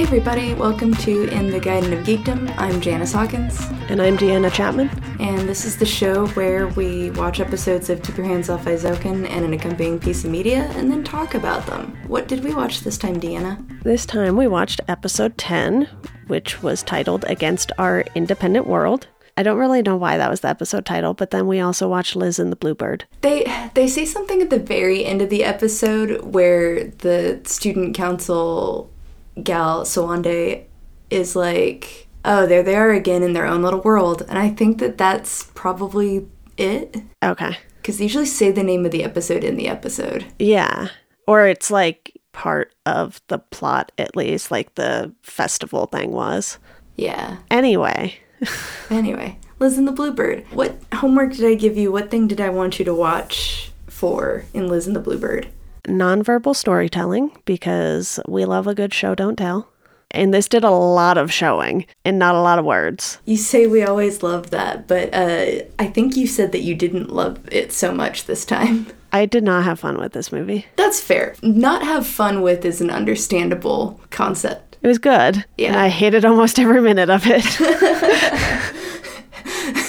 Hey everybody, welcome to In the Garden of Geekdom. I'm Janice Hawkins, And I'm Deanna Chapman. and this is the show where we watch episodes of Keep Your Hands Off Eizouken and an accompanying piece of media and then talk about them. What did we watch this time, Deanna? This time we watched episode 10, which was titled Against Our Independent World. I don't really know why that was the episode title, but then we also watched Liz and the Bluebird. They they say something at the very end of the episode where the student council gal Sowande is like, "Oh, there they are there again in their own little world," and I think that that's probably it Okay. because they usually say the name of the episode in the episode. Yeah. Or it's like part of the plot, at least, like the festival thing was. Yeah. Anyway, Anyway, Liz and the Bluebird. What homework did I give you? What thing did I want you to watch for in Liz and the Bluebird? Nonverbal storytelling, because we love a good show, don't tell. And this did a lot of showing and not a lot of words. You say we always love that, but uh, I think you said that you didn't love it so much this time. I did not have fun with this movie. That's fair. Not have fun with is an understandable concept. It was good. Yeah. And I hated almost every minute of it.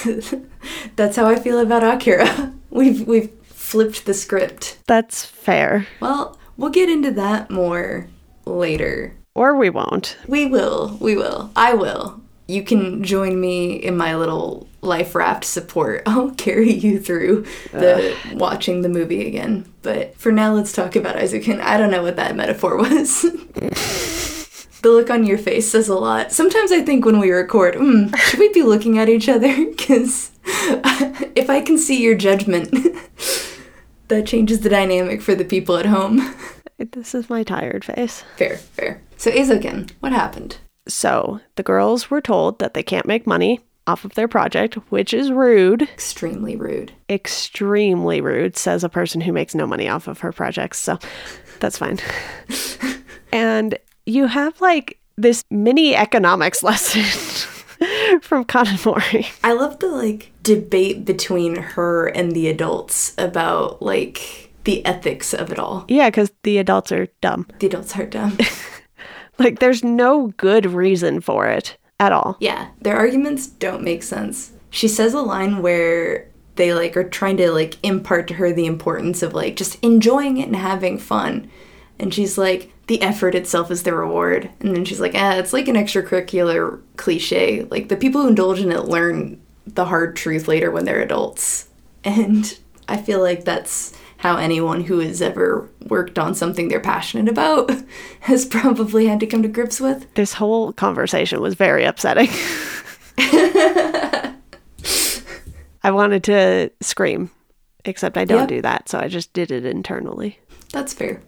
That's how I feel about Akira. We've we've flipped the script. That's fair. Well, we'll get into that more later. Or we won't. We will. We will. I will. You can join me in my little life raft support. I'll carry you through the watching the movie again. But for now, let's talk about Eizouken. I don't know what that metaphor was. the look on your face says a lot. Sometimes I think when we record, hmm, should we be looking at each other? Because if I can see your judgment, that changes the dynamic for the people at home. This is my tired face. Fair, fair. So, Eizouken, what happened? So, the girls were told that they can't make money off of their project, which is rude. Extremely rude. Extremely rude, says a person who makes no money off of her projects. So, that's fine. and you have like this mini economics lesson from Kanamori. I love the like debate between her and the adults about like the ethics of it all. Yeah, because the adults are dumb. The adults are dumb. Like, there's no good reason for it at all. yeah, their arguments don't make sense. She says a line where they like are trying to like impart to her the importance of like just enjoying it and having fun. And she's like, the effort itself is the reward. And then she's like, eh, it's like an extracurricular cliche. Like the people who indulge in it learn the hard truth later when they're adults. And I feel like that's how anyone who has ever worked on something they're passionate about has probably had to come to grips with. This whole conversation was very upsetting. I wanted to scream, except I don't Yep. do that, so I just did it internally. That's fair.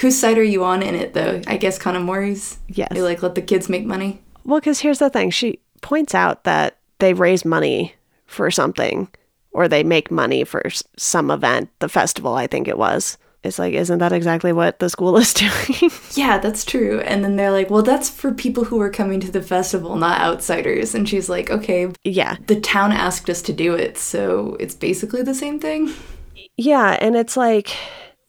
Whose side are you on in it, though? I guess Kanamori's. Yes. You like let the kids make money. Well, because here's the thing she points out that they raise money for something, or they make money for s- some event, the festival, I think it was. It's like, isn't that exactly what the school is doing? Yeah, that's true. And then they're like, well, that's for people who are coming to the festival, not outsiders. And she's like, okay, yeah. the town asked us to do it, so it's basically the same thing. Yeah, and it's like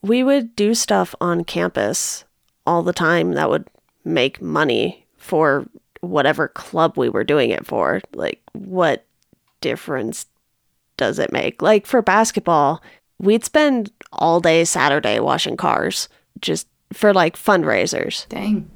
we would do stuff on campus all the time that would make money for whatever club we were doing it for. Like, what difference does it make? Like, for basketball, we'd spend all day Saturday washing cars just for like fundraisers. Dang.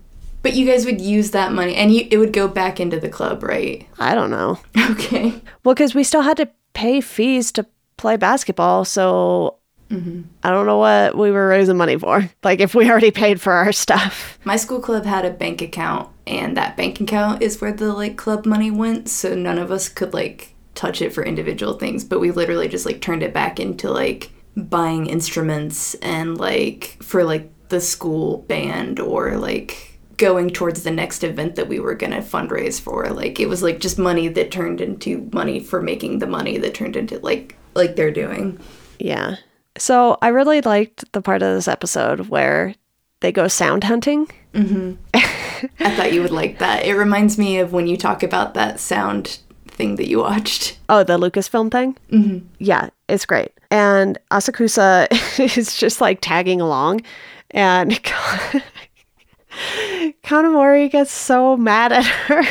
But you guys would use that money, and you, it would go back into the club, right? I don't know. Okay. Well, because we still had to pay fees to play basketball, so I don't know what we were raising money for. Like, if we already paid for our stuff. My school club had a bank account, and that bank account is where the like club money went. So none of us could like touch it for individual things, but we literally just like turned it back into like buying instruments and like for like the school band or like going towards the next event that we were gonna fundraise for. Like it was like just money that turned into money for making the money that turned into like like they're doing. Yeah. So I really liked the part of this episode where they go sound hunting. I thought you would like that. It reminds me of when you talk about that sound thing that you watched. Oh, the Lucasfilm thing? Mm-hmm. Yeah, it's great. And Asakusa is just like tagging along. And Kanamori gets so mad at her.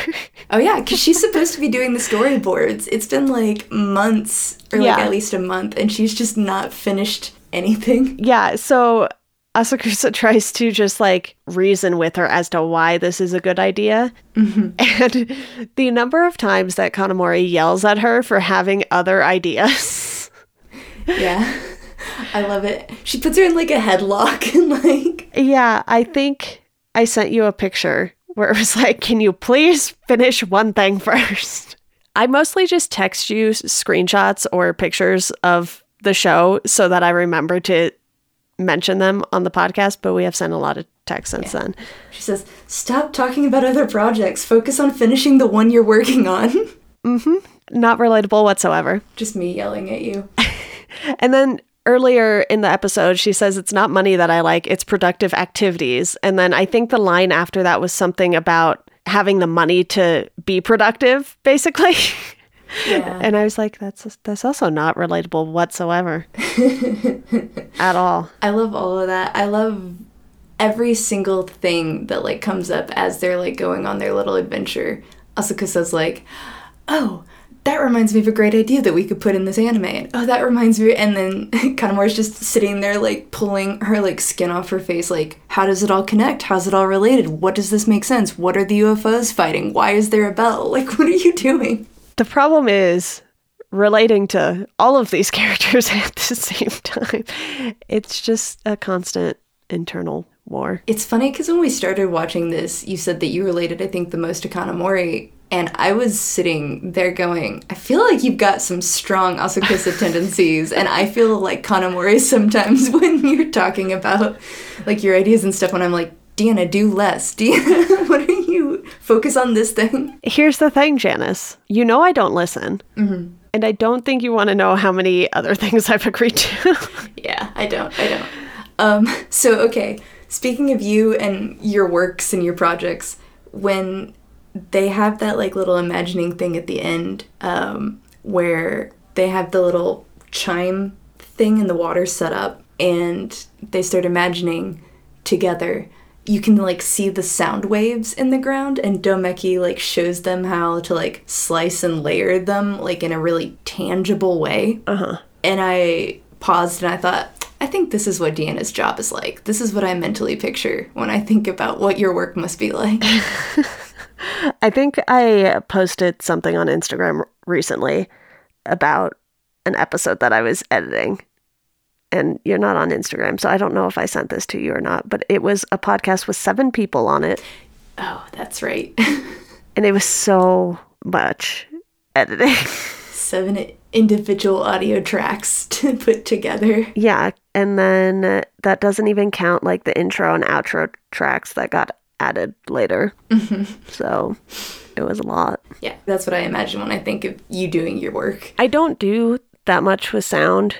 Oh yeah, because she's supposed to be doing the storyboards. It's been like months, or like Yeah. at least a month, and she's just not finished anything. yeah, so Asakusa tries to just like reason with her as to why this is a good idea. Mm-hmm. And the number of times that Kanamori yells at her for having other ideas. Yeah, I love it. She puts her in like a headlock and like yeah, I think I sent you a picture where it was like, can you please finish one thing first? I mostly just text you screenshots or pictures of the show so that I remember to mention them on the podcast, but we have sent a lot of texts since then. she says, "Stop talking about other projects. Focus on finishing the one you're working on." Mm hmm. Not relatable whatsoever. just me yelling at you. And then earlier in the episode, she says it's not money that I like, it's productive activities. And then I think the line after that was something about having the money to be productive, basically. Yeah. and I was like, that's that's also not relatable whatsoever. At all. I love all of that. I love every single thing that like comes up as they're like going on their little adventure. Asuka says like, "Oh, that reminds me of a great idea that we could put in this anime." And, oh, that reminds me. And then Kanamori's just sitting there like pulling her like skin off her face. Like, how does it all connect? How's it all related? What does this make sense? What are the UFOs fighting? Why is there a bell? Like, what are you doing? The problem is relating to all of these characters at the same time. It's just a constant internal war. It's funny because when we started watching this, you said that you related, I think, the most to Kanamori. And I was sitting there going, I feel like you've got some strong Asakusa tendencies. And I feel like Kanamori sometimes when you're talking about like your ideas and stuff. When I'm like, Deanna, do less. Deanna, what are you? Focus on this thing. Here's the thing, Janice. You know I don't listen. And I don't think you want to know how many other things I've agreed to. Yeah, I don't. I don't. Um, so okay, speaking of you and your works and your projects, when they have that like little imagining thing at the end, um, where they have the little chime thing in the water set up, and they start imagining together. You can like see the sound waves in the ground, and Domeki like shows them how to like slice and layer them like in a really tangible way Uh huh. and I paused and I thought, I think this is what Deanna's job is like. This is what I mentally picture when I think about what your work must be like. I think I posted something on Instagram recently about an episode that I was editing. And you're not on Instagram, so I don't know if I sent this to you or not, but it was a podcast with seven people on it. oh, that's right. And it was so much editing. Seven individual audio tracks to put together. yeah. And then that doesn't even count like the intro and outro tracks that got added later. Mm-hmm. So it was a lot. Yeah, that's what I imagine when I think of you doing your work. I don't do that much with sound.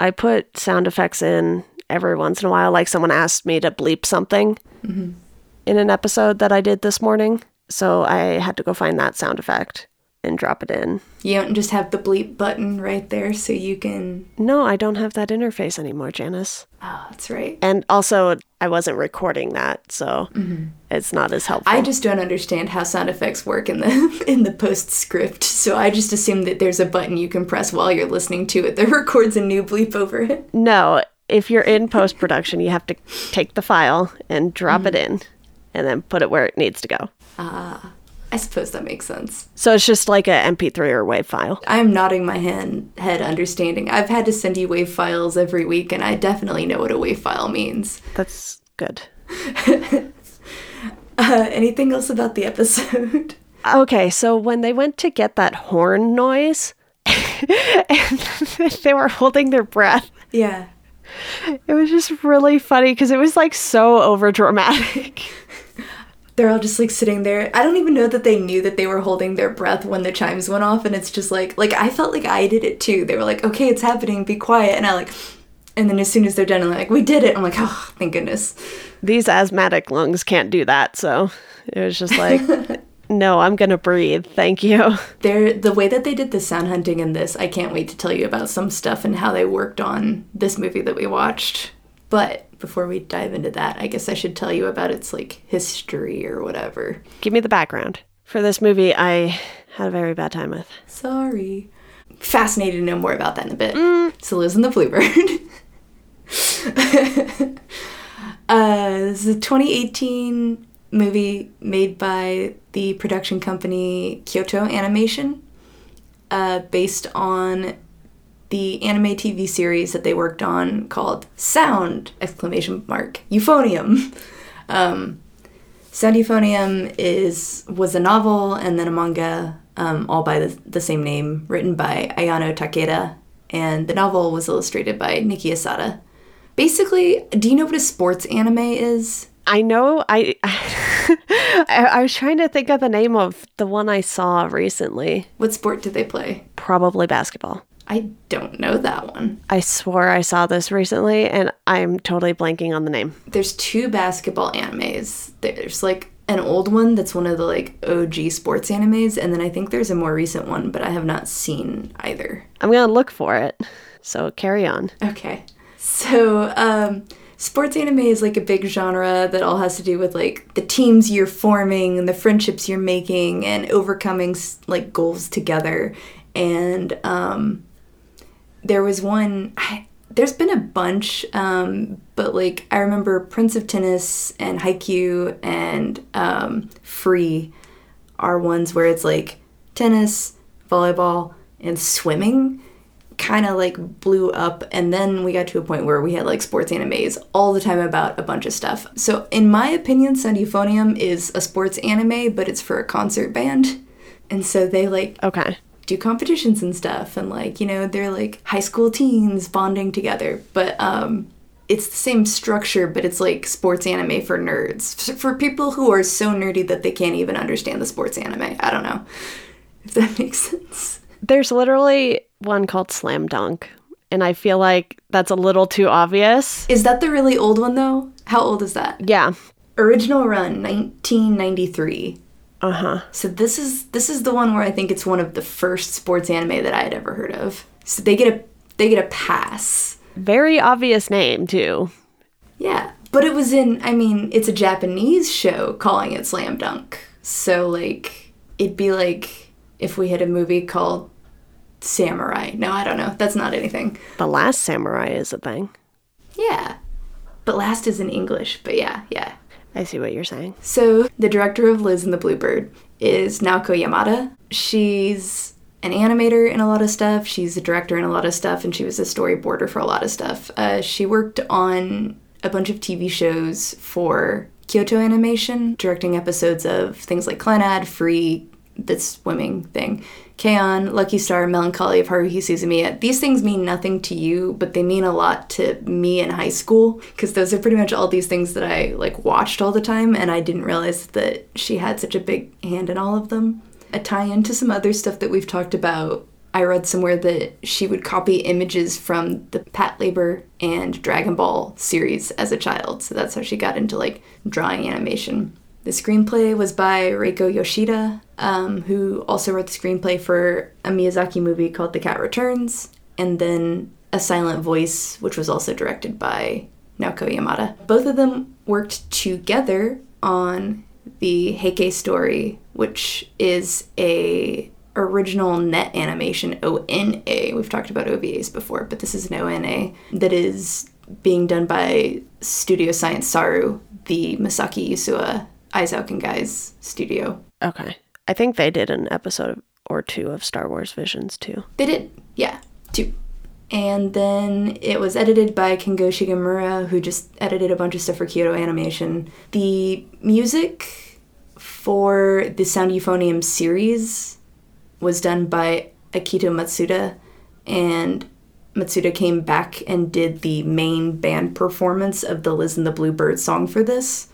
I put sound effects in every once in a while. Like someone asked me to bleep something mm-hmm. in an episode that I did this morning. So I had to go find that sound effect and drop it in. You don't just have the bleep button right there so you can. No, I don't have that interface anymore, Janice. Oh, that's right. And also, I wasn't recording that, so mm-hmm. it's not as helpful. I just don't understand how sound effects work in the in the postscript. So I just assume that there's a button you can press while you're listening to it that records a new bleep over it. no, if you're in post production, you have to take the file and drop it mm-hmm. in and then put it where it needs to go. Ah. I suppose that makes sense. So it's just like a MP3 or WAV file. I am nodding my hand, head understanding. I've had to send you wave files every week, and I definitely know what a wave file means. That's good. Uh, anything else about the episode? Okay, so when they went to get that horn noise and they were holding their breath, yeah. it was just really funny because it was like so over dramatic. They're all just like sitting there. I don't even know that they knew that they were holding their breath when the chimes went off, and it's just like, like I felt like I did it too. They were like, "Okay, it's happening. Be quiet," and I like, and then as soon as they're done, I'm like, "We did it!" I'm like, "Oh, thank goodness." These asthmatic lungs can't do that, so it was just like, no, I'm gonna breathe. Thank you. They're the way that they did the sound hunting in this. I can't wait to tell you about some stuff and how they worked on this movie that we watched. But before we dive into that, I guess I should tell you about its like history or whatever. Give me the background. For this movie, I had a very bad time with. Sorry. Fascinated to know more about that in a bit. So Liz and the Bluebird. uh, this is a 2018 movie made by the production company Kyoto Animation, uh, based on the anime TV series that they worked on called Sound! Exclamation mark Euphonium. Um, Sound Euphonium is was a novel and then a manga, um, all by the, the same name, written by Ayano Takeda, and the novel was illustrated by Niki Asada. Basically, do you know what a sports anime is? I know I, I I was trying to think of the name of the one I saw recently. What sport did they play? Probably basketball. I don't know that one. I swore I saw this recently and I'm totally blanking on the name. There's two basketball animes. There's like an old one that's one of the like OG sports animes, and then I think there's a more recent one, but I have not seen either. I'm to look for it. So carry on. Okay. So, um, sports anime is like a big genre that all has to do with like the teams you're forming and the friendships you're making and overcoming like goals together. And um, there was one, I, there's been a bunch, um, but like I remember Prince of Tennis and Haikyuu and um, Free are ones where it's like tennis, volleyball, and swimming kind of like blew up. And then we got to a point where we had like sports animes all the time about a bunch of stuff. So in my opinion Sound Euphonium is a sports anime but it's for a concert band. And so they like Okay. Do competitions and stuff and like you know they're like high school teens bonding together but um it's the same structure but it's like sports anime for nerds for people who are so nerdy that they can't even understand the sports anime i don't know if that makes sense There's literally one called Slam Dunk. And I feel like that's a little too obvious. is that the really old one though how old is that Yeah. original run 1993 Uh huh. so this is this is the one where i think it's one of the first sports anime that i had ever heard of so they get a they get a pass Very obvious name, too. Yeah, but it was in, I mean, it's a Japanese show calling it Slam Dunk. So, like, it'd be like if we had a movie called Samurai. No, I don't know. That's not anything. The Last Samurai is a thing. Yeah. But last is in English. But yeah, yeah. I see what you're saying. So, the director of Liz and the Bluebird is Naoko Yamada. She's an animator in a lot of stuff. She's a director in a lot of stuff, and she was a storyboarder for a lot of stuff. Uh, she worked on a bunch of TV shows for Kyoto Animation, directing episodes of things like Clannad, Free, the swimming thing, K-On, Lucky Star, Melancholy of Haruhi Suzumiya. These things mean nothing to you, but they mean a lot to me in high school because those are pretty much all these things that I like watched all the time, and I didn't realize that she had such a big hand in all of them. A tie-in to some other stuff that we've talked about. I read somewhere that she would copy images from the Patlabor and Dragon Ball series as a child, so that's how she got into like drawing animation. The screenplay was by Reiko Yoshida, um, who also wrote the screenplay for a Miyazaki movie called The Cat Returns, and then A Silent Voice, which was also directed by Naoko Yamada. Both of them worked together on the Heike story, which is a original net animation ONA. We've talked about OVAs before, but this is an ONA that is being done by Studio Science Saru, the Masaaki Yuasa Aizawa Guy's studio. Okay. I think they did an episode or two of Star Wars Visions, too. They did, yeah, two. And then it was edited by Kengo Shigemura, who just edited a bunch of stuff for Kyoto Animation. The music for the Sound Euphonium series was done by Akito Matsuda, and Matsuda came back and did the main band performance of the Liz and the Bluebird song for this.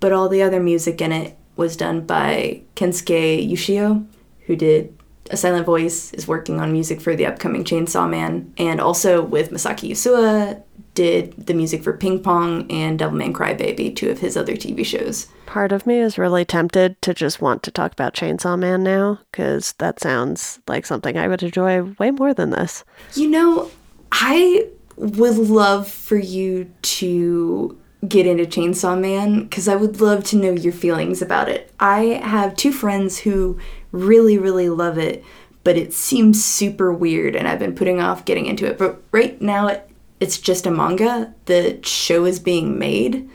But all the other music in it was done by Kensuke Ushio, who did A Silent Voice, is working on music for the upcoming Chainsaw Man, and also with Masaaki Yuasa, did the music for Ping Pong and Devilman Crybaby, two of his other TV shows. Part of me is really tempted to just want to talk about Chainsaw Man now, because that sounds like something I would enjoy way more than this. You know, I would love for you to get into Chainsaw Man because I would love to know your feelings about it. I have two friends who really, really love it, but it seems super weird and I've been putting off getting into it. But right now, it, it's just a manga. The show is being made.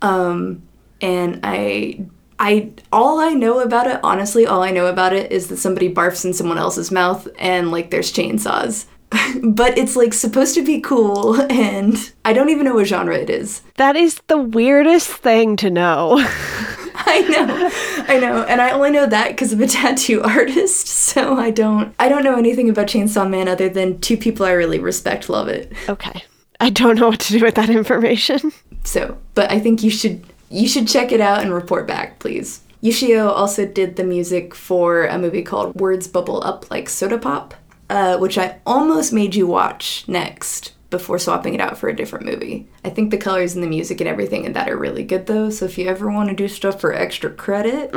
Um, and I I all I know about it, honestly, all I know about it is that somebody barfs in someone else's mouth and like there's chainsaws. but it's like supposed to be cool and I don't even know what genre it is. That is the weirdest thing to know. I know. I know. And I only know that because I'm a tattoo artist, so I don't I don't know anything about Chainsaw Man other than two people I really respect love it. okay. I don't know what to do with that information. So, but I think you should you should check it out and report back, please. Ushio also did the music for a movie called Words Bubble Up Like Soda Pop, uh, which I almost made you watch next before swapping it out for a different movie. I think the colors and the music and everything in that are really good though, so if you ever want to do stuff for extra credit,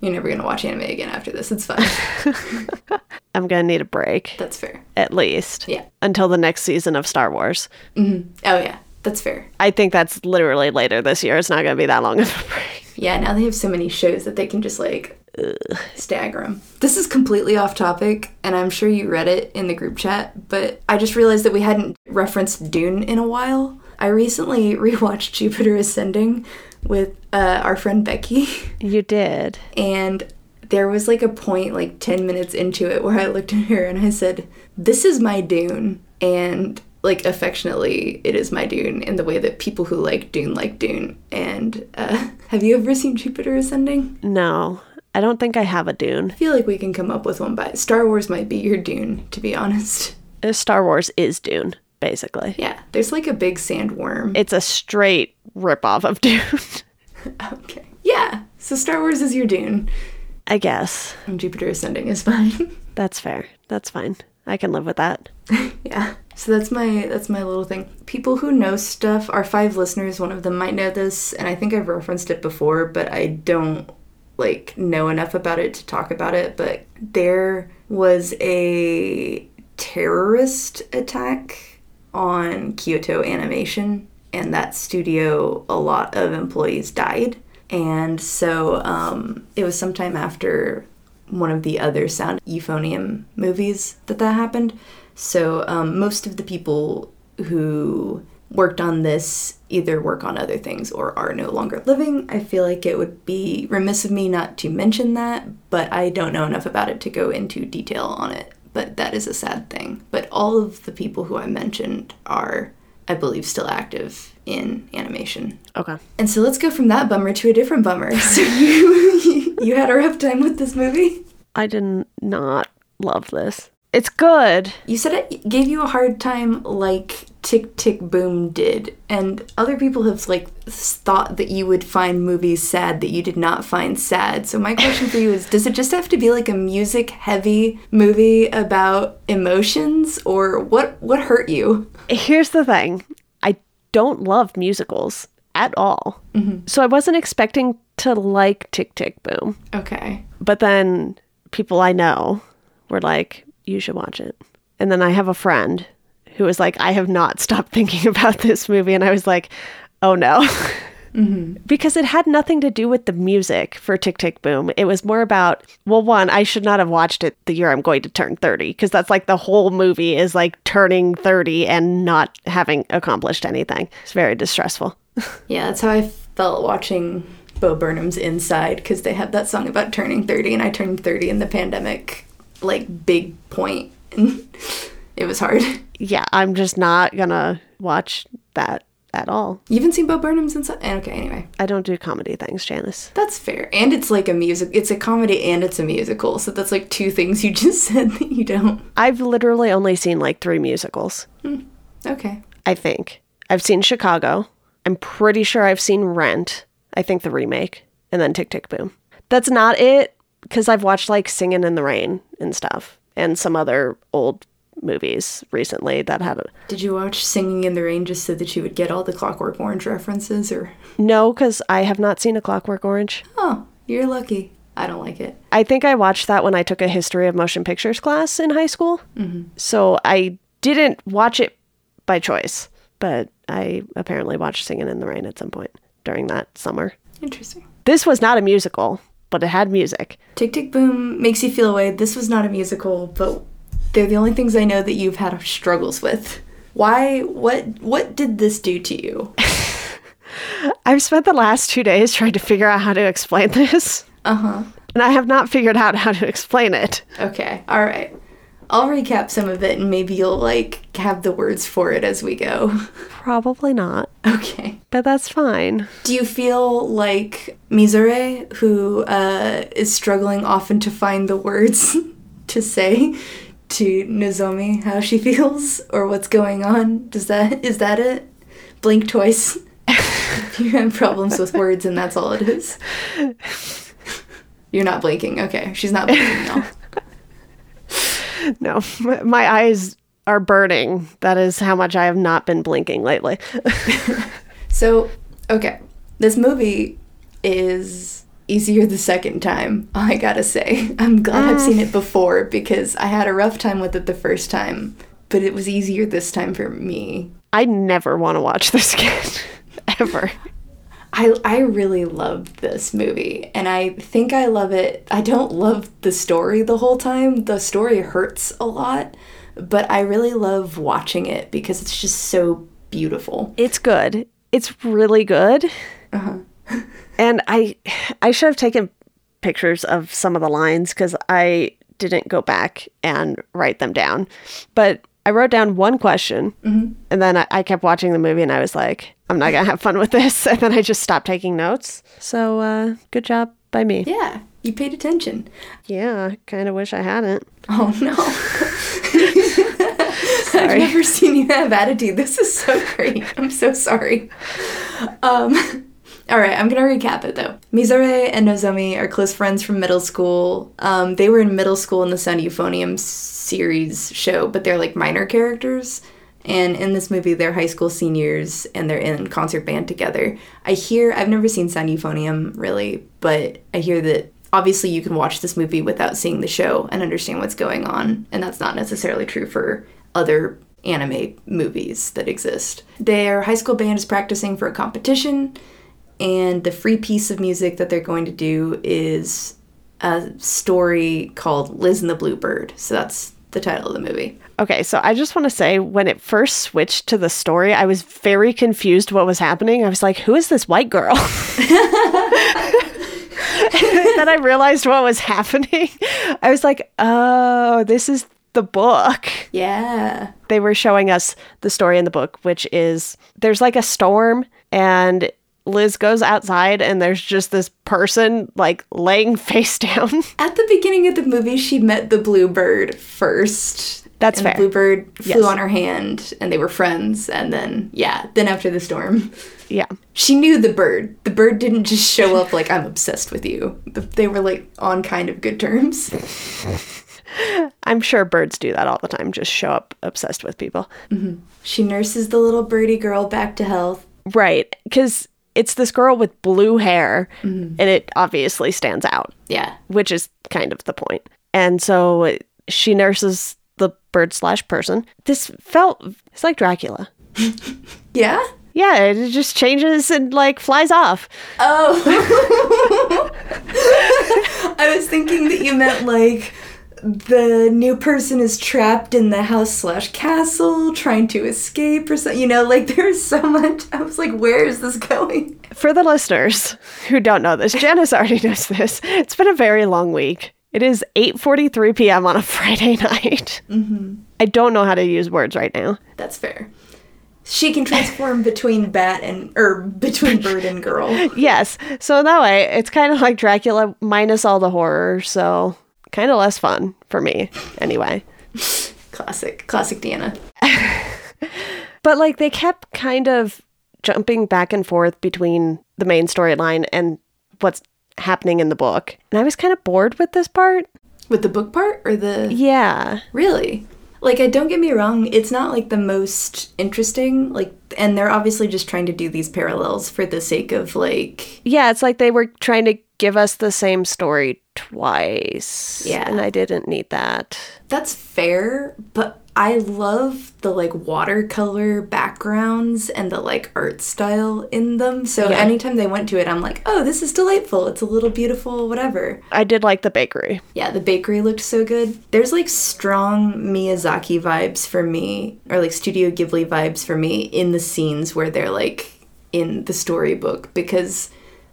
you're never gonna watch anime again after this. It's fine. I'm going to need a break, That's fair. at least. Yeah. Until the next season of Star Wars. Oh yeah, that's fair. I think that's literally later this year. It's not going to be that long of a break. Yeah, now they have so many shows that they can just like stagger them. This is completely off topic, and I'm sure you read it in the group chat, but I just realized that we hadn't referenced Dune in a while. I recently rewatched Jupiter Ascending with uh, our friend Becky, You did. and there was like a point like 10 minutes into it where I looked at her and I said, This is my Dune. And like affectionately, it is my Dune in the way that people who like Dune like Dune. And uh, have you ever seen Jupiter Ascending? No, I don't think I have a Dune. I feel like we can come up with one, but Star Wars might be your Dune, to be honest. Uh, Star Wars is Dune, basically. Yeah, there's like a big sandworm. It's a straight ripoff of Dune, okay. Yeah, so Star Wars is your Dune, I guess. and Jupiter Ascending is fine. That's fair. That's fine. I can live with that. yeah. So that's my that's my little thing. People who know stuff, our five listeners, one of them might know this, and I think I've referenced it before, but I don't like know enough about it to talk about it. But there was a terrorist attack on Kyoto Animation, and that studio, a lot of employees died. And so um, it was sometime after one of the other sound euphonium movies that that happened. So um, most of the people who worked on this either work on other things or are no longer living. I feel like it would be remiss of me not to mention that, but I don't know enough about it to go into detail on it. But that is a sad thing. But all of the people who I mentioned are, I believe, still active in animation. Okay. And so let's go from that bummer to a different bummer. So you you had a rough time with this movie? I did not love this. It's good. You said it gave you a hard time like Tick Tick Boom did, and other people have like thought that you would find movies sad that you did not find sad. So my question for you is does it just have to be like a music heavy movie about emotions or what what hurt you? Here's the thing I don't love musicals at all. Mm-hmm. So I wasn't expecting to like Tick Tick Boom. Okay. But then people I know were like, you should watch it. And then I have a friend who was like, I have not stopped thinking about this movie. And I was like, oh no. Mm-hmm. Because it had nothing to do with the music for Tick Tick Boom. It was more about, well, one, I should not have watched it the year I'm going to turn 30, because that's like the whole movie is like turning 30 and not having accomplished anything. It's very distressful. Yeah, that's how I felt watching Bo Burnham's Inside because they had that song about turning 30, and I turned 30 in the pandemic, like, big point. It was hard. Yeah, I'm just not gonna watch that at all. You haven't seen Bo Burnham's Inside? Eh, okay, anyway. I don't do comedy things, Janice. That's fair. And it's like a music, it's a comedy and it's a musical. So that's like two things you just said that you don't. I've literally only seen like three musicals, hmm, Okay. I think. I've seen Chicago. I'm pretty sure I've seen Rent. I think the remake. And then Tick Tick Boom. That's not it, because I've watched like Singing in the Rain and stuff, and some other old movies recently that had a. Did you watch Singing in the Rain just so that you would get all the Clockwork Orange references or? No, because I have not seen A Clockwork Orange. Oh, you're lucky. I don't like it. I think I watched that when I took a history of motion pictures class in high school. Mm-hmm. So I didn't watch it by choice, but I apparently watched Singing in the Rain at some point during that summer. Interesting. This was not a musical, but it had music. Tick Tick Boom makes you feel away. This was not a musical, but they're the only things I know that you've had struggles with. Why? What? What did this do to you? I've spent the last two days trying to figure out how to explain this, Uh huh. and I have not figured out how to explain it. Okay. All right. I'll recap some of it, and maybe you'll like have the words for it as we go. Probably not, Okay. but that's fine. Do you feel like Mizore, who uh, is struggling often to find the words to say to Nozomi how she feels or what's going on? Does that is that it? Blink twice. you have problems with words, and that's all it is. You're not blinking. Okay, she's not blinking now. No, my- my eyes are burning. That is how much I have not been blinking lately. So, okay, this movie is easier the second time. I gotta say, I'm glad I've seen ah. it before because I had a rough time with it the first time, but it was easier this time for me. I never want to watch this again, ever. I I really love this movie, and I think I love it. I don't love the story the whole time. The story hurts a lot, but I really love watching it because it's just so beautiful. It's good. It's really good. Uh-huh. And I, I should have taken pictures of some of the lines because I didn't go back and write them down. But I wrote down one question, and then I, I kept watching the movie, and I was like, I'm not gonna have fun with this. And then I just stopped taking notes. So, uh, good job by me. Yeah, you paid attention. Yeah, kind of wish I hadn't. Oh no. I've never seen you have attitude. This is so great. I'm so sorry. Um, all right, I'm gonna recap it though. Mizore and Nozomi are close friends from middle school. Um, they were in middle school in the Sound Euphonium series show, but they're like minor characters. And in this movie, they're high school seniors and they're in concert band together. I hear, I've never seen Sound Euphonium really, but I hear that obviously you can watch this movie without seeing the show and understand what's going on. And that's not necessarily true for other anime movies that exist. Their high school band is practicing for a competition, and the free piece of music that they're going to do is a story called Liz and the Bluebird. So that's the title of the movie. Okay, so I just want to say when it first switched to the story, I was very confused what was happening. I was like, who is this white girl? then I realized what was happening. I was like, oh, this is the book. Yeah. They were showing us the story in the book, which is there's like a storm and Liz goes outside and there's just this person like laying face down. At the beginning of the movie, she met the bluebird first. That's and fair. The bluebird flew Yes. on her hand, and they were friends. And then, yeah, then after the storm, yeah. she knew the bird. The bird didn't just show up like I'm obsessed with you. They were like on kind of good terms. I'm sure birds do that all the time, just show up obsessed with people. Mm-hmm. She nurses the little birdie girl back to health. Right. Because it's this girl with blue hair, mm-hmm. and it obviously stands out, Yeah. which is kind of the point. And so she nurses the bird slash person. This felt, it's like Dracula. Yeah? Yeah, it just changes and like flies off. Oh. I was thinking that you meant like the new person is trapped in the house slash castle trying to escape or something. You know, like there's so much. I was like, where is this going? For the listeners who don't know this, Janice already knows this. It's been a very long week. It is 8:43 p.m. on a Friday night. Mm-hmm. I don't know how to use words right now. That's fair. She can transform between bat and or between bird and girl. Yes. So that way, it's kind of like Dracula minus all the horror. So kind of less fun for me, anyway. Classic, classic Deanna. But like they kept kind of jumping back and forth between the main storyline and what's happening in the book. And I was kind of bored with this part. With the book part or the Yeah. Really? Like, I don't get me wrong, it's not like the most interesting. Like, and they're obviously just trying to do these parallels for the sake of like, Yeah, it's like they were trying to give us the same story twice. Yeah. And I didn't need that. that's fair, but I love the like watercolor backgrounds and the like art style in them. So Yeah. anytime they went to it, I'm like, oh, this is delightful. It's a little beautiful, whatever. I did like the bakery. Yeah, the bakery looked so good. There's like strong Miyazaki vibes for me, or like Studio Ghibli vibes for me in the scenes where they're like in the storybook because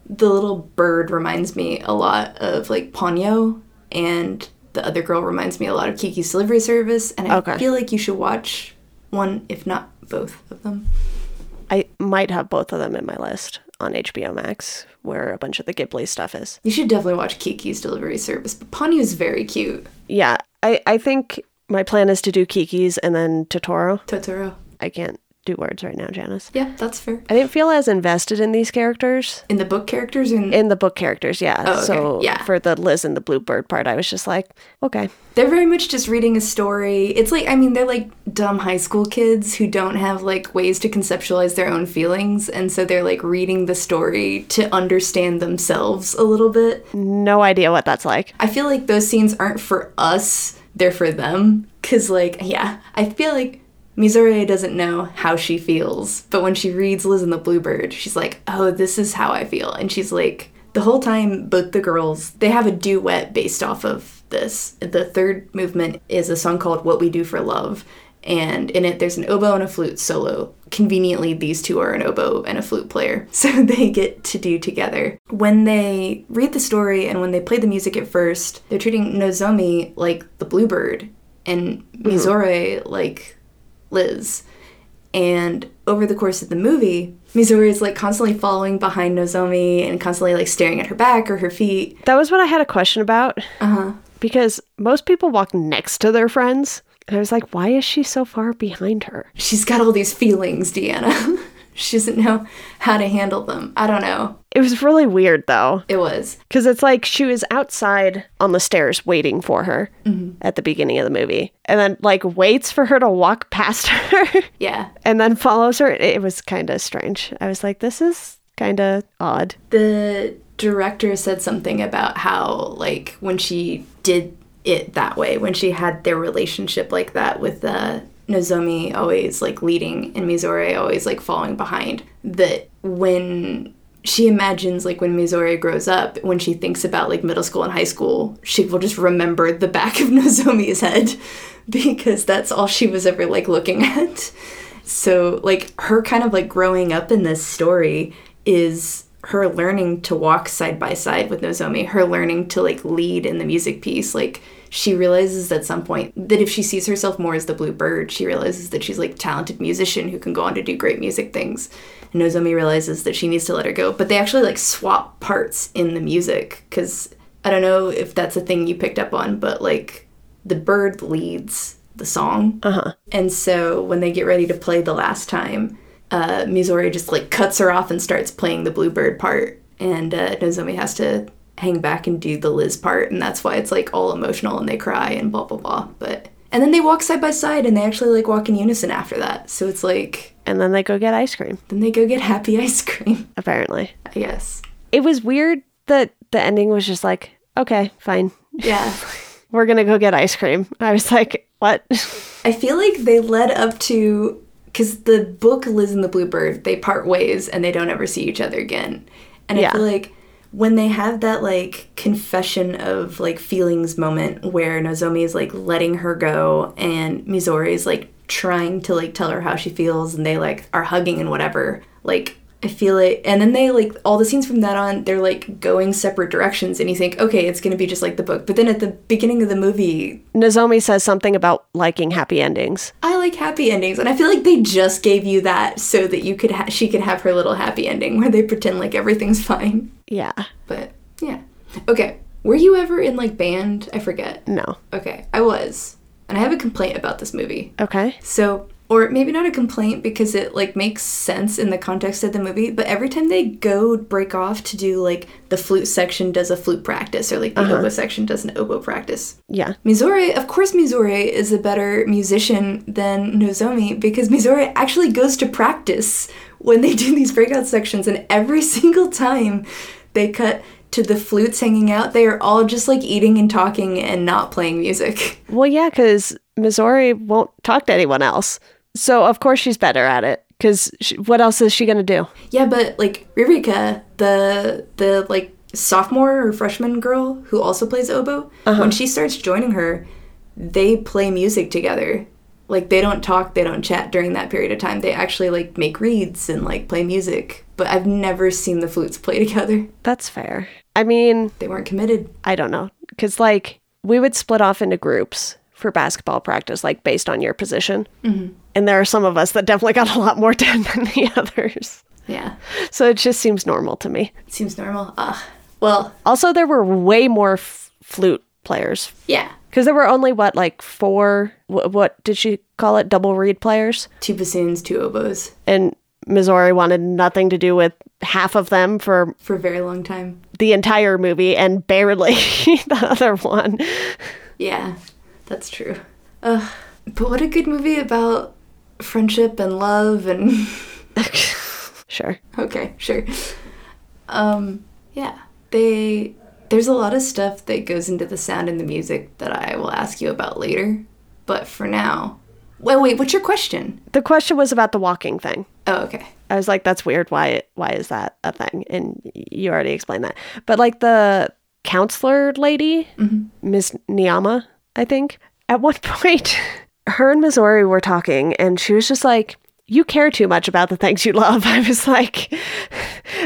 the little bird reminds me a lot of like Ponyo and the other girl reminds me a lot of Kiki's Delivery Service and I Okay. feel like you should watch one if not both of them. I might have both of them in my list on HBO Max, where a bunch of the Ghibli stuff is. You should definitely watch Kiki's Delivery Service, but Ponyo is very cute. Yeah, I, I think my plan is to do Kiki's and then Totoro. Totoro. I can't do words right now, Janice. Yeah, that's fair. I didn't feel as invested in these characters. In the book characters and In the book characters, yeah. Oh, okay. So Yeah. for the Liz and the Bluebird part, I was just like, okay. They're very much just reading a story. It's like, I mean, they're like dumb high school kids who don't have like ways to conceptualize their own feelings. And so they're like reading the story to understand themselves a little bit. No idea what that's like. I feel like those scenes aren't for us, they're for them. Cause, like, yeah, I feel like Mizore doesn't know how she feels. But when she reads Liz and the Bluebird, she's like, oh, this is how I feel. And she's like, the whole time, both the girls, they have a duet based off of this. The third movement is a song called What We Do for Love. And in it, there's an oboe and a flute solo. Conveniently, these two are an oboe and a flute player. So they get to do together. When they read the story and when they play the music at first, they're treating Nozomi like the bluebird and mm-hmm. Mizore like Liz. And over the course of the movie, Mizore is like constantly following behind Nozomi and constantly like staring at her back or her feet. That was what I had a question about. Uh huh. Because most people walk next to their friends. And I was like, why is she so far behind her? She's got all these feelings, Deanna. she doesn't know how to handle them. I don't know. It was really weird though. It was. Because it's like she was outside on the stairs waiting for her at the beginning of the movie. And then like waits for her to walk past her Yeah. and then follows her. It was kind of strange. I was like, this is kind of odd. the director said something about how like when she did it that way when she had their relationship like that with uh, Nozomi always like leading and Mizore always like falling behind that when she imagines like when Mizore grows up when she thinks about like middle school and high school she will just remember the back of Nozomi's head because that's all she was ever like looking at so, like, her kind of like growing up in this story is her learning to walk side by side with Nozomi, her learning to like lead in the music piece. Like, she realizes at some point that if she sees herself more as the blue bird, she realizes that she's like a talented musician who can go on to do great music things. And Nozomi realizes that she needs to let her go. But they actually like swap parts in the music because I don't know if that's a thing you picked up on, but like the bird leads the song. Uh huh. And so when they get ready to play the last time, uh, Mizore just like cuts her off and starts playing the bluebird part, and uh, Nozomi has to hang back and do the Liz part, and that's why it's like all emotional and they cry and blah blah blah. But and then they walk side by side and they actually like walk in unison after that. So it's like And then they go get ice cream, then they go get happy ice cream. apparently. I guess. It was weird that the ending was just like, okay, fine. Yeah. We're to go get ice cream. I was like, what? I feel like they led up to because the book Liz and the Bluebird they part ways and they don't ever see each other again, and Yeah. I feel like when they have that like confession of like feelings moment where Nozomi is like letting her go and Mizore is like trying to like tell her how she feels and they like are hugging and whatever like I feel it and then they like all the scenes from that on they're like going separate directions and you think okay it's gonna be just like the book but then at the beginning of the movie Nozomi says something about liking happy endings. I like happy endings, and I feel like they just gave you that so that you could ha- she could have her little happy ending where they pretend like everything's fine. Yeah. But yeah, okay. Were you ever in like band? I forget. No. Okay, I was, and I have a complaint about this movie. Okay. So, or maybe not a complaint because it like makes sense in the context of the movie, but every time they go break off to do like the flute section does a flute practice or like the uh-huh. oboe section does an oboe practice. Yeah. Mizore, of course, Mizore is a better musician than Nozomi because Mizore actually goes to practice when they do these breakout sections, and every single time they cut to the flutes hanging out, they are all just like eating and talking and not playing music. Well, yeah, because Mizore won't talk to anyone else. So, of course, she's better at it. Because what else is she going to do? Yeah, but like Ririka, the the like sophomore or freshman girl who also plays oboe, uh-huh. when she starts joining her, they play music together. Like they don't talk, they don't chat during that period of time. They actually like make reeds and like play music. But I've never seen the flutes play together. That's fair. I mean, They weren't committed. I don't know. Because, like, we would split off into groups for basketball practice, like, based on your position. Mm-hmm. And there are some of us that definitely got a lot more done than the others. Yeah. So it just seems normal to me. It Seems normal. Ah. Well, Also, there were way more f- flute players. yeah. Because there were only, what, like four, wh- what did she call it? Double reed players? Two bassoons, two oboes And Missouri wanted nothing to do with half of them for for a very long time. the entire movie and barely the other one. Yeah, that's true. Uh, but what a good movie about friendship and love and Sure. okay, sure. Um, yeah, they there's a lot of stuff that goes into the sound and the music that I will ask you about later. But for now, well, wait, what's your question? The question was about the walking thing. Oh, okay. I was like, that's weird. Why why is that a thing? And you already explained that. But like the counselor lady, Miss Niiyama, I think, at one point, her and Missouri were talking, and she was just like, You care too much about the things you love. I was like,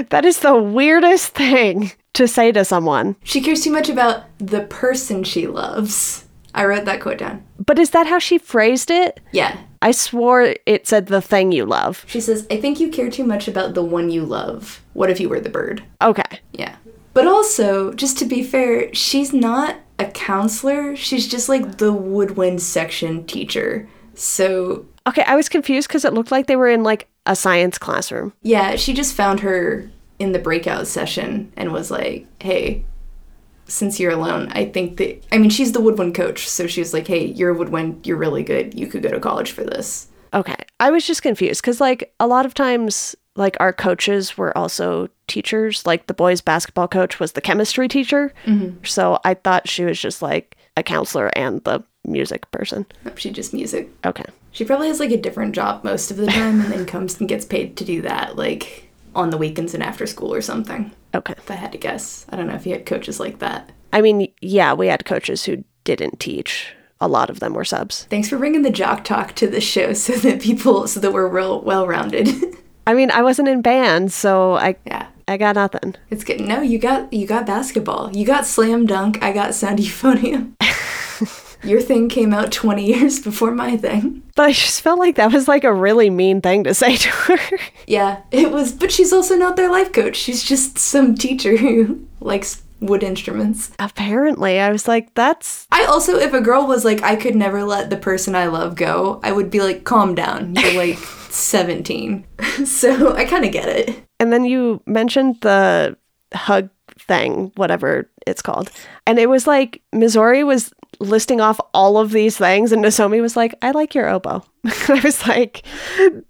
That is the weirdest thing to say to someone. She cares too much about the person she loves. I wrote that quote down. But is that how she phrased it? Yeah. I swore it said the thing you love. She says, I think you care too much about the one you love. What if you were the bird? Okay. Yeah. But also, just to be fair, she's not a counselor. She's just like the woodwind section teacher. So, Okay, I was confused because it looked like they were in like a science classroom. yeah, she just found her in the breakout session and was like, hey, since you're alone, I think that. I mean, she's the woodwind coach. So she was like, hey, you're a woodwind. You're really good. You could go to college for this. Okay. I was just confused because, like, a lot of times, like, our coaches were also teachers. Like, the boys' basketball coach was the chemistry teacher. Mm-hmm. So I thought she was just like a counselor and the music person. Nope, she just music. Okay. She probably has like a different job most of the time and then comes and gets paid to do that, like on the weekends and after school or something. Okay. If I had to guess. I don't know if you had coaches like that. I mean, yeah, we had coaches who didn't teach. A lot of them were subs. Thanks for bringing the jock talk to the show so that people, so that we're real well rounded. I mean, I wasn't in band, so I yeah. I got nothing. It's good. No, you got you got basketball. You got slam dunk. I got sound euphonium. Your thing came out 20 years before my thing. But I just felt like that was like a really mean thing to say to her. Yeah, it was, but she's also not their life coach. She's just some teacher who likes wood instruments. Apparently, I was like, that's I also, if a girl was like, I could never let the person I love go, I would be like, calm down. You're like 17. so I kind of get it. And then you mentioned the hug thing, whatever it's called. And it was like Missouri was listing off all of these things, and Nozomi was like, I like your oboe. I was like,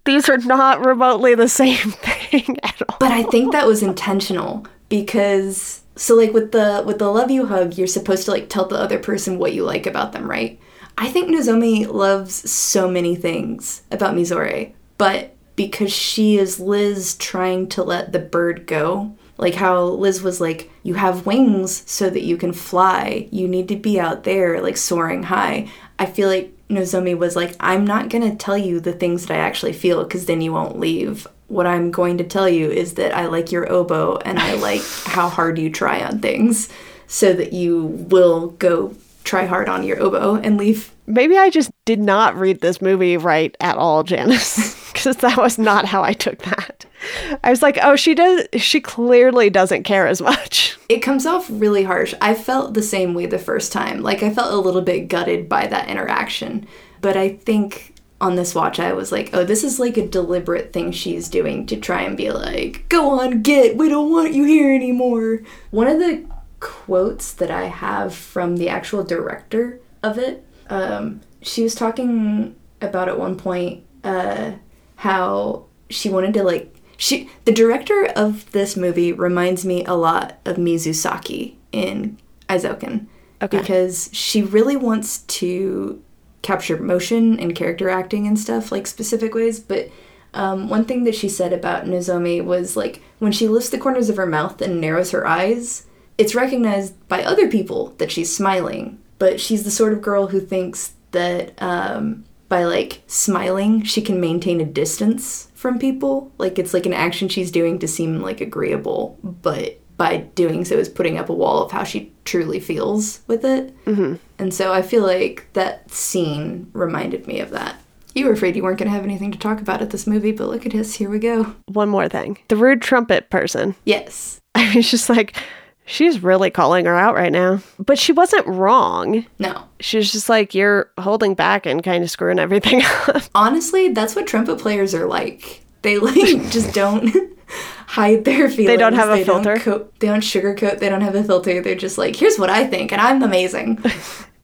these are not remotely the same thing at all. But I think that was intentional because so like with the with the love you hug, you're supposed to like tell the other person what you like about them, right? I think Nozomi loves so many things about Mizore, but because she is Liz trying to let the bird go, like how Liz was like, you have wings so that you can fly. You need to be out there, like soaring high. I feel like Nozomi was like, I'm not gonna tell you the things that I actually feel because then you won't leave. What I'm going to tell you is that I like your oboe and I like how hard you try on things so that you will go try hard on your oboe and leave. Maybe I just did not read this movie right at all, Janice, because that was not how I took that. I was like, oh, she does, she clearly doesn't care as much. It comes off really harsh. I felt the same way the first time. Like I felt a little bit gutted by that interaction. But I think on this watch I was like, oh, this is like a deliberate thing she's doing to try and be like, go on, get, we don't want you here anymore. One of the quotes that I have from the actual director of it, um, she was talking about at one point uh, how she wanted to like she the director of this movie reminds me a lot of Mizusaki in Eizouken Okay. because she really wants to capture motion and character acting and stuff, like specific ways. But um, one thing that she said about Nozomi was like when she lifts the corners of her mouth and narrows her eyes, it's recognized by other people that she's smiling. But she's the sort of girl who thinks that um, by like smiling, she can maintain a distance from people. Like it's like an action she's doing to seem like agreeable, but by doing so is putting up a wall of how she truly feels with it. Mm-hmm. And so I feel like that scene reminded me of that. You were afraid you weren't going to have anything to talk about at this movie, but look at us, here we go. One more thing the rude trumpet person. Yes. I was just like, she's really calling her out right now. But she wasn't wrong. No. She was just like, you're holding back and kind of screwing everything up. Honestly, that's what trumpet players are like. They like just don't hide their feelings. They don't have a They filter? coat, they don't sugarcoat. They don't have a filter. They're just like, here's what I think, and I'm amazing.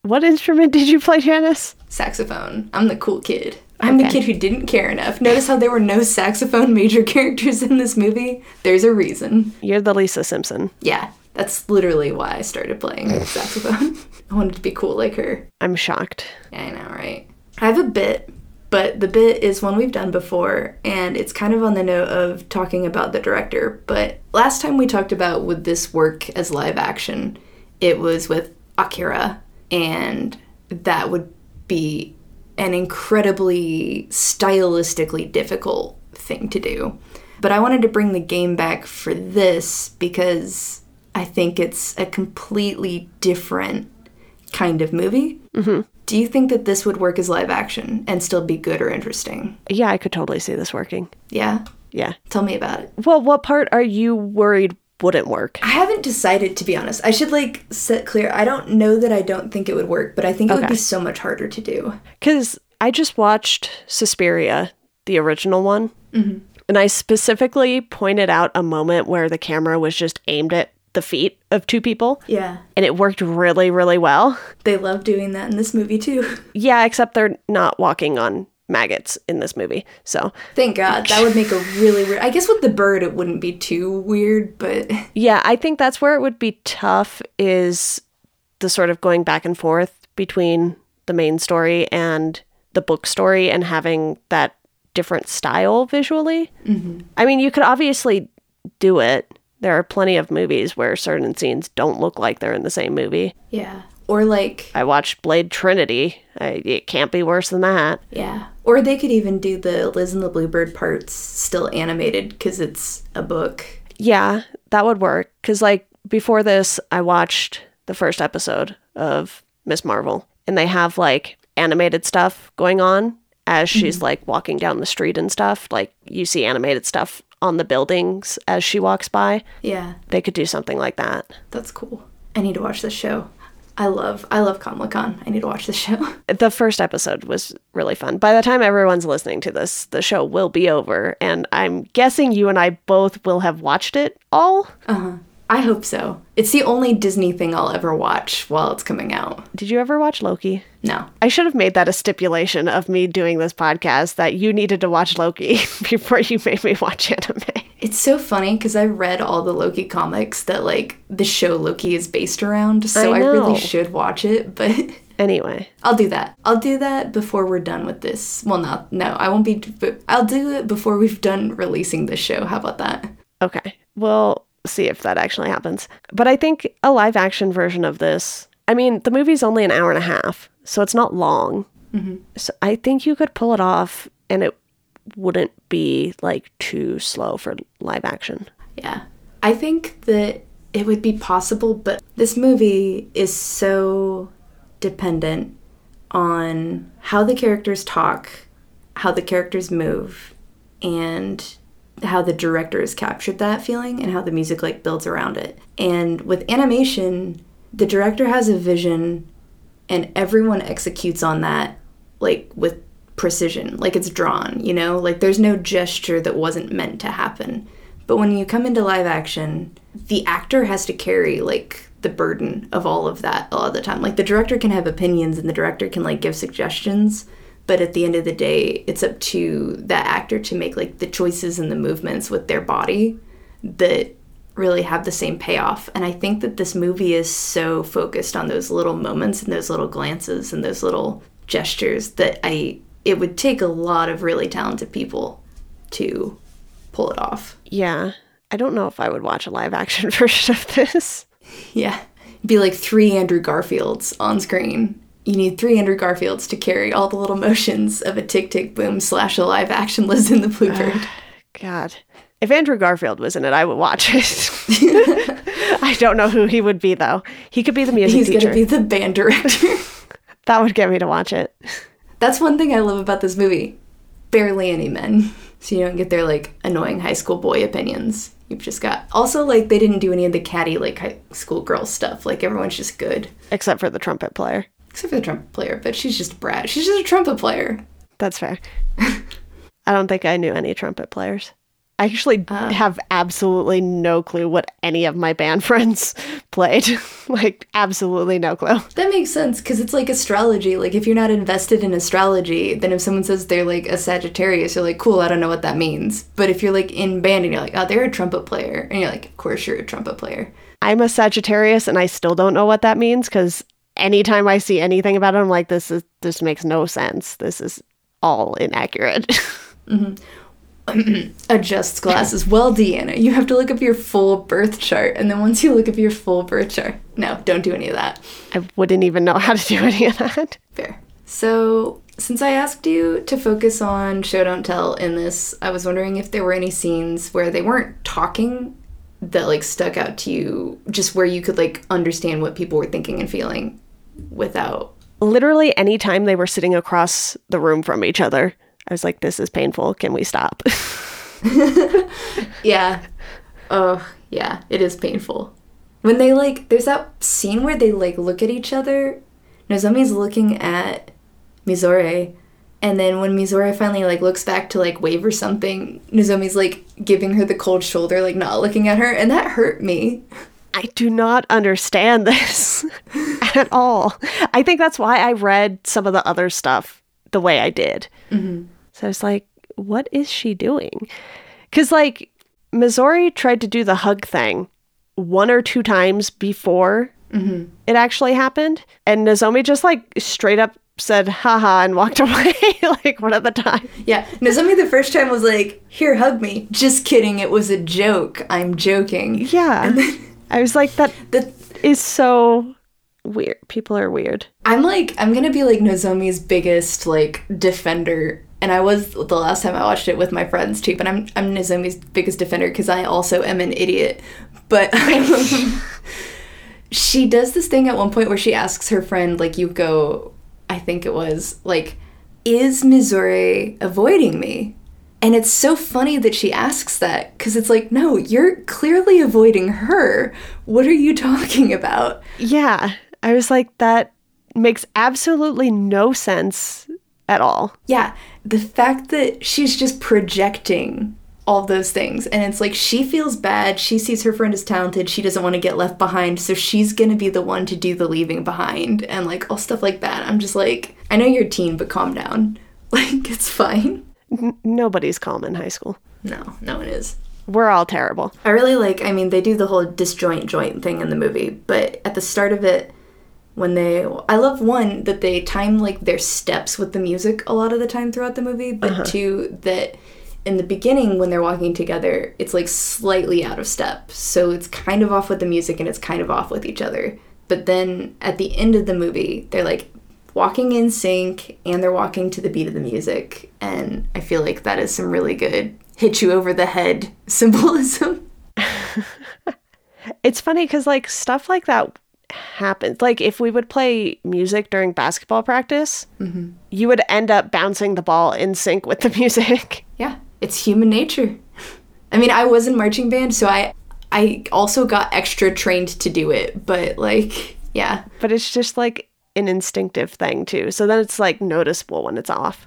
What instrument did you play, Janice? saxophone. I'm the cool kid. I'm the kid who didn't care enough. Notice how there were no saxophone major characters in this movie? There's a reason. You're the Lisa Simpson. Yeah, that's literally why I started playing saxophone. I wanted to be cool like her. I'm shocked. Yeah, I know, right? I have a bit, but the bit is one we've done before, and it's kind of on the note of talking about the director. But last time we talked about would this work as live action, it was with Akira, and that would be an incredibly stylistically difficult thing to do. But I wanted to bring the game back for this because I think it's a completely different kind of movie. Mm-hmm. Do you think that this would work as live action and still be good or interesting? Yeah, I could totally see this working. Yeah? Yeah. Tell me about it. Well, what part are you worried wouldn't work? I haven't decided to be honest. I should like set clear. I don't know that I don't think it would work, but I think it would be so much harder to do. Because I just watched Suspiria, the original one, and I specifically pointed out a moment where the camera was just aimed at the feet of two people, Yeah. and it worked really, really well. They love doing that in this movie too. Yeah, except they're not walking on maggots in this movie. So, Thank God. That would make a really weird. I guess with the bird it wouldn't be too weird, but yeah, I think that's where it would be tough is the sort of going back and forth between the main story and the book story and having that different style visually. Mm-hmm. I mean, you could obviously do it. There are plenty of movies where certain scenes don't look like they're in the same movie. yeah. Or like I watched Blade Trinity. I, it can't be worse than that. Yeah. Or they could even do the Liz and the Bluebird parts still animated because it's a book. Yeah, that would work. Because, like, before this, I watched the first episode of Miss Marvel, and they have, like, animated stuff going on as she's, mm-hmm. like, walking down the street and stuff. Like, you see animated stuff on the buildings as she walks by. Yeah, They could do something like that. that's cool. I need to watch this show. I love I love Kamala Khan. I need to watch this show. The first episode was really fun. By the time everyone's listening to this, the show will be over, and I'm guessing you and I both will have watched it all. Uh-huh. I hope so. It's the only Disney thing I'll ever watch while it's coming out. Did you ever watch Loki? No. I should have made that a stipulation of me doing this podcast that you needed to watch Loki before you made me watch anime. It's so funny because I read all the Loki comics that like the show Loki is based around, so I I, really should watch it, but Anyway, I'll do that. I'll do that before we're done with this. Well, not no, I won't be. I'll do it before we've done releasing this show. How about that? okay. We'll see if that actually happens. But I think a live action version of this, I mean, the movie's only an hour and a half, so it's not long. Mm-hmm. So I think you could pull it off and it wouldn't be like too slow for live action. Yeah. I think that it would be possible, but this movie is so dependent on how the characters talk, how the characters move, and how the director has captured that feeling and how the music like builds around it. And with animation, the director has a vision and everyone executes on that like with precision like it's drawn you know? Like there's no gesture that wasn't meant to happen. But when you come into live action the actor has to carry like the burden of all of that a lot of the time. Like the director can have opinions and the director can like give suggestions but at the end of the day it's up to that actor to make like the choices and the movements with their body that really have the same payoff. And I think that this movie is so focused on those little moments and those little glances and those little gestures that I it would take a lot of really talented people to pull it off. Yeah. I don't know if I would watch a live action version of this. Yeah. It'd be like three Andrew Garfields on screen. You need three Andrew Garfields to carry all the little motions of a tick tick boom slash a live action Liz in the Bluebird. God. If Andrew Garfield was in it, I would watch it. I don't know who he would be though. He could be the music He's teacher. gonna be the band director. that would get me to watch it. That's one thing I love about this movie. Barely any men. So you don't get their like annoying high school boy opinions. You've just got also like they didn't do any of the catty like high school girl stuff. Like everyone's just good. Except for the trumpet player. Except for the trumpet player, but she's just a brat. She's just a trumpet player. That's fair. I don't think I knew any trumpet players. I actually uh. have absolutely no clue what any of my band friends played. like, absolutely no clue. That makes sense because it's like astrology. Like if you're not invested in astrology, then if someone says they're like a Sagittarius, you're like, cool, I don't know what that means. But if you're like in band and you're like, oh, they're a trumpet player, and you're like, of course you're a trumpet player. I'm a Sagittarius and I still don't know what that means because anytime I see anything about it, I'm like, this is this makes no sense. This is all inaccurate. Mm-hmm. Adjusts glasses. Well, Deanna, you have to look up your full birth chart, and then once you look up your full birth chart, no, don't do any of that. I wouldn't even know how to do any of that. Fair. So, since I asked you to focus on show don't tell in this, I was wondering if there were any scenes where they weren't talking that like stuck out to you, just where you could like understand what people were thinking and feeling without. Literally, anytime they were sitting across the room from each other, I was like, this is painful. Can we stop? Yeah. Oh, yeah, it is painful. When they like, there's that scene where they like look at each other. Nozomi's looking at Mizore, and then when Mizore finally like looks back to like wave or something, Nozomi's like giving her the cold shoulder, like not looking at her, and that hurt me. I do not understand this at all. I think that's why I read some of the other stuff the way I did. Mm-hmm. So I was like, what is she doing? Because, like, Missouri tried to do the hug thing one or two times before mm-hmm. it actually happened. And Nozomi just, like, straight up said, haha, and walked away, like, one at the time. Yeah, Nozomi the first time was like, "Here, hug me." Just kidding, it was a joke. I'm joking. Yeah. I was like, that The is so weird. People are weird. I'm like, I'm gonna be like Nozomi's biggest like defender, and I was the last time I watched it with my friends too. But I'm I'm Nozomi's biggest defender because I also am an idiot. But um, she does this thing at one point where she asks her friend, like Yuko, I think it was, like, is Missouri avoiding me? And it's so funny that she asks that because it's like, no, you're clearly avoiding her. What are you talking about? Yeah. I was like, that makes absolutely no sense at all. Yeah, the fact that she's just projecting all those things and it's like she feels bad, she sees her friend is talented, she doesn't want to get left behind, so she's going to be the one to do the leaving behind and like all stuff like that. I'm just like, I know you're a teen, but calm down. Like it's fine. N- nobody's calm in high school. No, no one is. We're all terrible. I really like, I mean, they do the whole disjoint joint thing in the movie, but at the start of it, when they, I love one that they time like their steps with the music a lot of the time throughout the movie, but uh-huh. two, that in the beginning when they're walking together, it's like slightly out of step. So it's kind of off with the music and it's kind of off with each other. But then at the end of the movie, they're like walking in sync and they're walking to the beat of the music. And I feel like that is some really good hit you over the head symbolism. It's funny because, like, stuff like that happens. Like, if we would play music during basketball practice, mm-hmm. you would end up bouncing the ball in sync with the music. Yeah, it's human nature. I mean, I was in marching band, so I I also got extra trained to do it, but like, yeah. but it's just like an instinctive thing, too. So then it's like noticeable when it's off.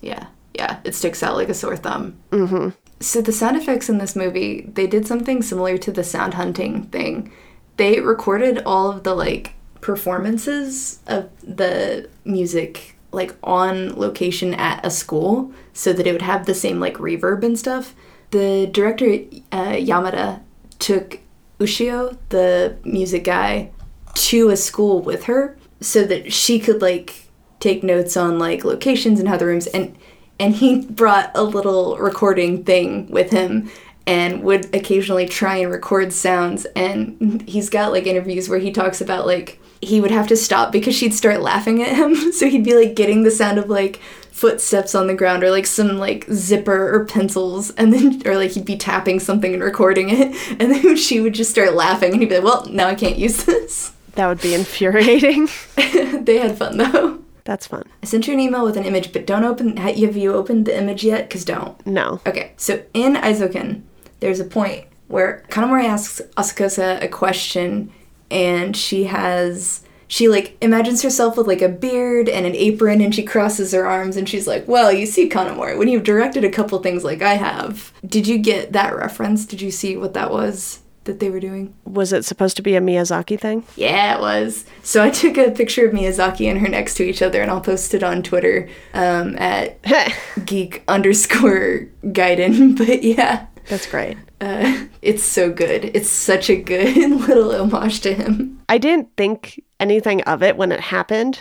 Yeah, yeah, it sticks out like a sore thumb. Mm-hmm. So the sound effects in this movie, they did something similar to the sound hunting thing. They recorded all of the like performances of the music like on location at a school so that it would have the same like reverb and stuff. The director uh, Yamada took Ushio, the music guy, to a school with her so that she could like take notes on like locations and how the rooms and and he brought a little recording thing with him and would occasionally try and record sounds and he's got like interviews where he talks about like he would have to stop because she'd start laughing at him. So he'd be like getting the sound of like footsteps on the ground or like some like zipper or pencils and then or like he'd be tapping something and recording it. And then she would just start laughing and he'd be like well now i can't use this That would be infuriating. they had fun though That's fun. i sent you an email with an image but don't open have you opened the image yet because don't No. Okay, so in Eizouken, there's a point where Kanamori asks Asakusa a question, and she has she like imagines herself with like a beard and an apron, and she crosses her arms, and she's like, "Well, you see, Kanamori, when you've directed a couple things like I have, did you get that reference? Did you see what that was?" That they were doing? Was it supposed to be a Miyazaki thing? Yeah, it was. So I took a picture of Miyazaki and her next to each other, and I'll post it on Twitter um, at geek underscore Gaiden. But yeah, That's great. uh, it's so good. It's such a good little homage to him. I didn't think anything of it when it happened,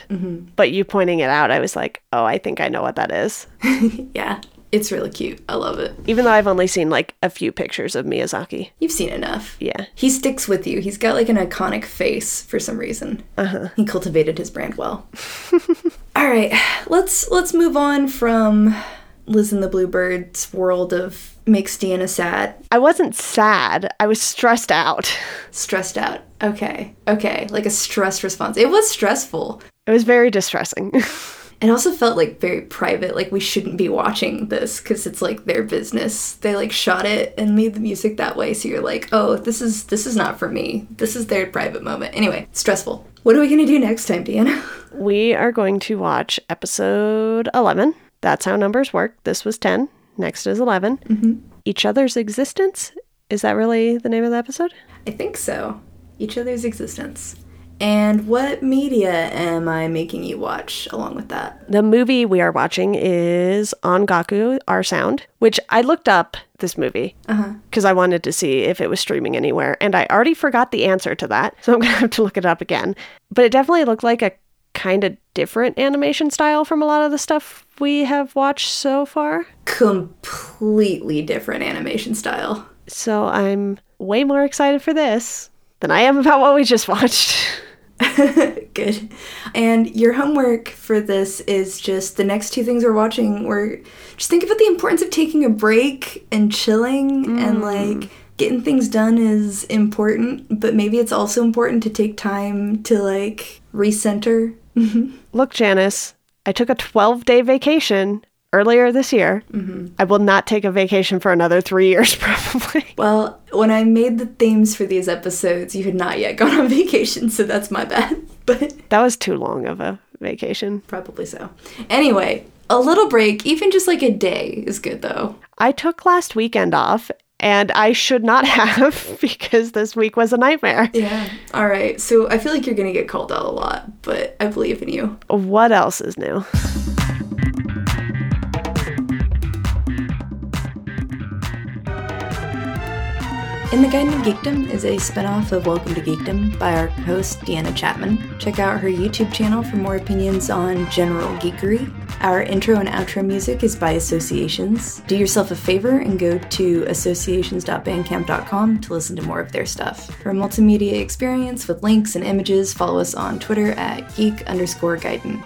but you pointing it out, I was like, oh, I think I know what that is. Yeah, it's really cute. I love it. Even though I've only seen like a few pictures of Miyazaki. You've seen enough. Yeah. He sticks with you. He's got like an iconic face for some reason. Uh-huh. He cultivated his brand well. All right, let's let's move on from Liz and the Bluebirds' world of makes Deanna sad, I wasn't sad. I was stressed out. stressed out. Okay, okay, like a stress response. It was stressful. It was very distressing. It also felt like very private, like we shouldn't be watching this because it's like their business. They like shot it and made the music that way, so you're like, oh, this is this is not for me. This is their private moment. Anyway, stressful. What are we gonna do next time, Deanna? we are going to watch episode 11. That's how numbers work. This was 10. Next is 11. mm-hmm. Each other's existence. Is that really the name of the episode? I think so. Each other's existence. And what media am I making you watch along with that? The movie we are watching is Ongaku, Our Sound, which I looked up this movie uh-huh. because I wanted to see if it was streaming anywhere. And I already forgot the answer to that. So I'm going to have to look it up again. But it definitely looked like a kind of different animation style from a lot of the stuff we have watched so far. Completely different animation style. So I'm way more excited for this than I am about what we just watched. Good. And your homework for this is just the next two things we're watching. We're just think about the importance of taking a break and chilling and mm. like getting things done is important, but maybe it's also important to take time to like recenter. Look, Janice, I took a 12 day vacation earlier this year. Mm-hmm. I will not take a vacation for another three years, probably. Well, when I made the themes for these episodes, you had not yet gone on vacation, so that's my bad. But That was too long of a vacation. probably so. Anyway, a little break, even just like a day, is good though. I took last weekend off, and I should not have because this week was a nightmare. Yeah. All right. So I feel like you're going to get called out a lot, but I believe in you. What else is new? In the Guide Geekdom is a spinoff of Welcome to Geekdom by our host Deanna Chapman. Check out her YouTube channel for more opinions on general geekery. Our intro and outro music is by Associations. Do yourself a favor and go to associations.bandcamp.com to listen to more of their stuff. For a multimedia experience with links and images, follow us on Twitter at geek underscore Gaiden.